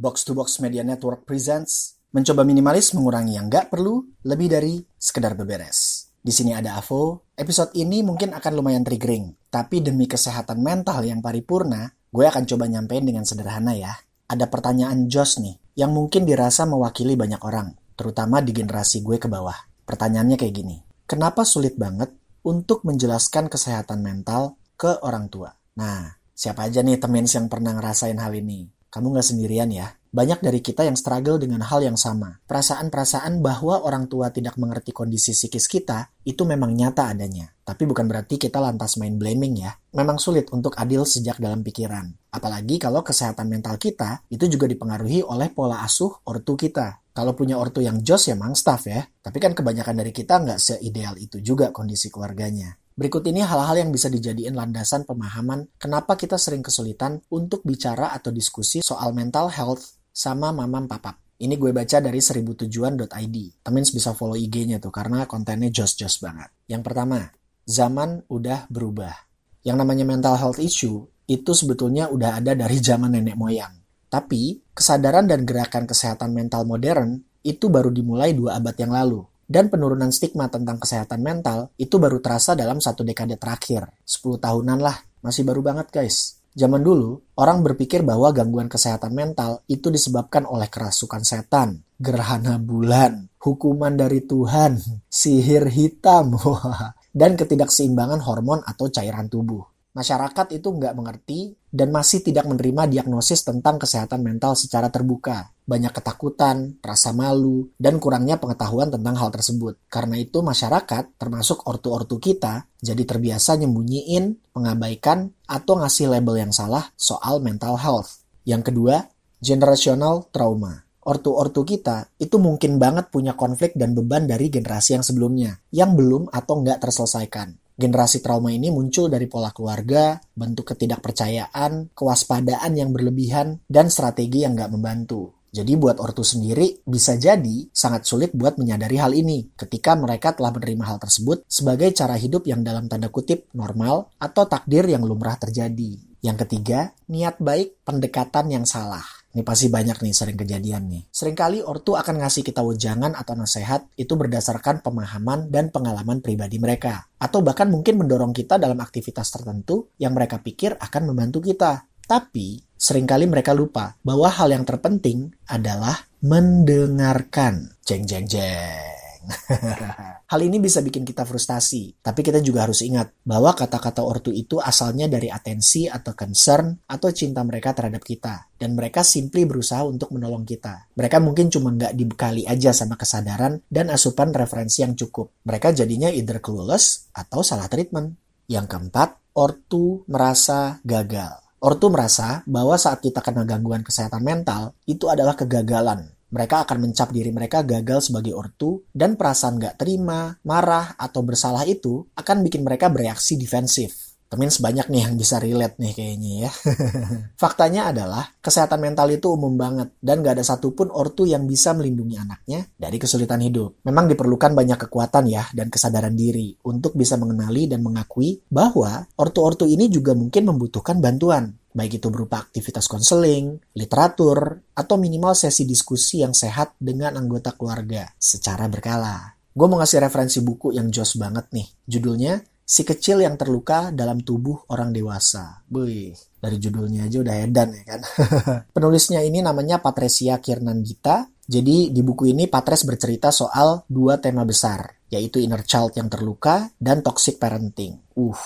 Box to Box Media Network presents mencoba minimalis mengurangi yang nggak perlu lebih dari sekedar beberes. Di sini ada Avo. Episode ini mungkin akan lumayan triggering, tapi demi kesehatan mental yang paripurna, gue akan coba nyampein dengan sederhana ya. Ada pertanyaan Josh nih, yang mungkin dirasa mewakili banyak orang, terutama di generasi gue ke bawah. Pertanyaannya kayak gini, kenapa sulit banget untuk menjelaskan kesehatan mental ke orang tua? Nah, siapa aja nih temen yang pernah ngerasain hal ini? Kamu nggak sendirian ya. Banyak dari kita yang struggle dengan hal yang sama. Perasaan-perasaan bahwa orang tua tidak mengerti kondisi psikis kita itu memang nyata adanya. Tapi bukan berarti kita lantas main blaming ya. Memang sulit untuk adil sejak dalam pikiran. Apalagi kalau kesehatan mental kita itu juga dipengaruhi oleh pola asuh ortu kita. Kalau punya ortu yang jos ya mang staff ya. Tapi kan kebanyakan dari kita nggak seideal itu juga kondisi keluarganya. Berikut ini hal-hal yang bisa dijadikan landasan pemahaman kenapa kita sering kesulitan untuk bicara atau diskusi soal mental health sama mamam papap. Ini gue baca dari seributujuan.id. Temen bisa follow IG-nya tuh karena kontennya jos-jos banget. Yang pertama, zaman udah berubah. Yang namanya mental health issue itu sebetulnya udah ada dari zaman nenek moyang. Tapi, kesadaran dan gerakan kesehatan mental modern itu baru dimulai dua abad yang lalu dan penurunan stigma tentang kesehatan mental itu baru terasa dalam satu dekade terakhir. 10 tahunan lah, masih baru banget guys. Zaman dulu, orang berpikir bahwa gangguan kesehatan mental itu disebabkan oleh kerasukan setan, gerhana bulan, hukuman dari Tuhan, sihir hitam, dan ketidakseimbangan hormon atau cairan tubuh. Masyarakat itu nggak mengerti dan masih tidak menerima diagnosis tentang kesehatan mental secara terbuka. Banyak ketakutan, rasa malu, dan kurangnya pengetahuan tentang hal tersebut. Karena itu masyarakat, termasuk ortu-ortu kita, jadi terbiasa nyembunyiin, mengabaikan, atau ngasih label yang salah soal mental health. Yang kedua, generational trauma ortu-ortu kita itu mungkin banget punya konflik dan beban dari generasi yang sebelumnya, yang belum atau nggak terselesaikan. Generasi trauma ini muncul dari pola keluarga, bentuk ketidakpercayaan, kewaspadaan yang berlebihan, dan strategi yang nggak membantu. Jadi buat ortu sendiri bisa jadi sangat sulit buat menyadari hal ini ketika mereka telah menerima hal tersebut sebagai cara hidup yang dalam tanda kutip normal atau takdir yang lumrah terjadi. Yang ketiga, niat baik pendekatan yang salah. Ini pasti banyak nih sering kejadian nih. Seringkali ortu akan ngasih kita wejangan atau nasihat itu berdasarkan pemahaman dan pengalaman pribadi mereka. Atau bahkan mungkin mendorong kita dalam aktivitas tertentu yang mereka pikir akan membantu kita. Tapi sering kali mereka lupa bahwa hal yang terpenting adalah mendengarkan. Jeng jeng jeng. Hal ini bisa bikin kita frustasi, tapi kita juga harus ingat bahwa kata-kata ortu itu asalnya dari atensi atau concern atau cinta mereka terhadap kita. Dan mereka simply berusaha untuk menolong kita. Mereka mungkin cuma nggak dibekali aja sama kesadaran dan asupan referensi yang cukup. Mereka jadinya either clueless atau salah treatment. Yang keempat, ortu merasa gagal. Ortu merasa bahwa saat kita kena gangguan kesehatan mental, itu adalah kegagalan mereka akan mencap diri mereka gagal sebagai ortu dan perasaan gak terima, marah, atau bersalah itu akan bikin mereka bereaksi defensif. Temen sebanyak nih yang bisa relate nih kayaknya ya. Faktanya adalah kesehatan mental itu umum banget dan gak ada satupun ortu yang bisa melindungi anaknya dari kesulitan hidup. Memang diperlukan banyak kekuatan ya dan kesadaran diri untuk bisa mengenali dan mengakui bahwa ortu-ortu ini juga mungkin membutuhkan bantuan baik itu berupa aktivitas konseling, literatur, atau minimal sesi diskusi yang sehat dengan anggota keluarga secara berkala. Gue mau ngasih referensi buku yang jos banget nih. Judulnya Si Kecil Yang Terluka Dalam Tubuh Orang Dewasa. Wih, dari judulnya aja udah edan ya kan. Penulisnya ini namanya Patresia Kirnandita. Jadi di buku ini Patres bercerita soal dua tema besar, yaitu inner child yang terluka dan toxic parenting. Uh,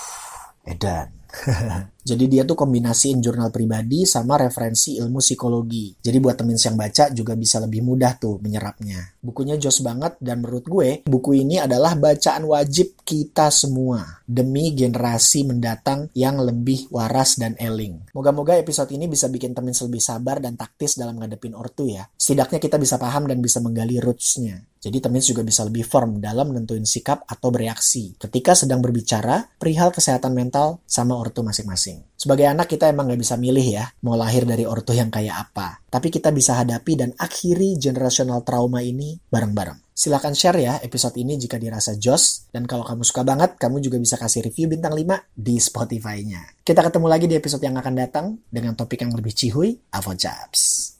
edan. Jadi dia tuh kombinasiin jurnal pribadi sama referensi ilmu psikologi. Jadi buat temen yang baca juga bisa lebih mudah tuh menyerapnya. Bukunya jos banget dan menurut gue buku ini adalah bacaan wajib kita semua demi generasi mendatang yang lebih waras dan eling. Moga-moga episode ini bisa bikin temen lebih sabar dan taktis dalam ngadepin ortu ya. Setidaknya kita bisa paham dan bisa menggali rootsnya. Jadi temen juga bisa lebih firm dalam nentuin sikap atau bereaksi ketika sedang berbicara perihal kesehatan mental sama ortu masing-masing. Sebagai anak kita emang gak bisa milih ya, mau lahir dari ortu yang kayak apa. Tapi kita bisa hadapi dan akhiri generational trauma ini bareng-bareng. Silahkan share ya episode ini jika dirasa jos. Dan kalau kamu suka banget, kamu juga bisa kasih review bintang 5 di Spotify-nya. Kita ketemu lagi di episode yang akan datang dengan topik yang lebih cihuy, Jabs.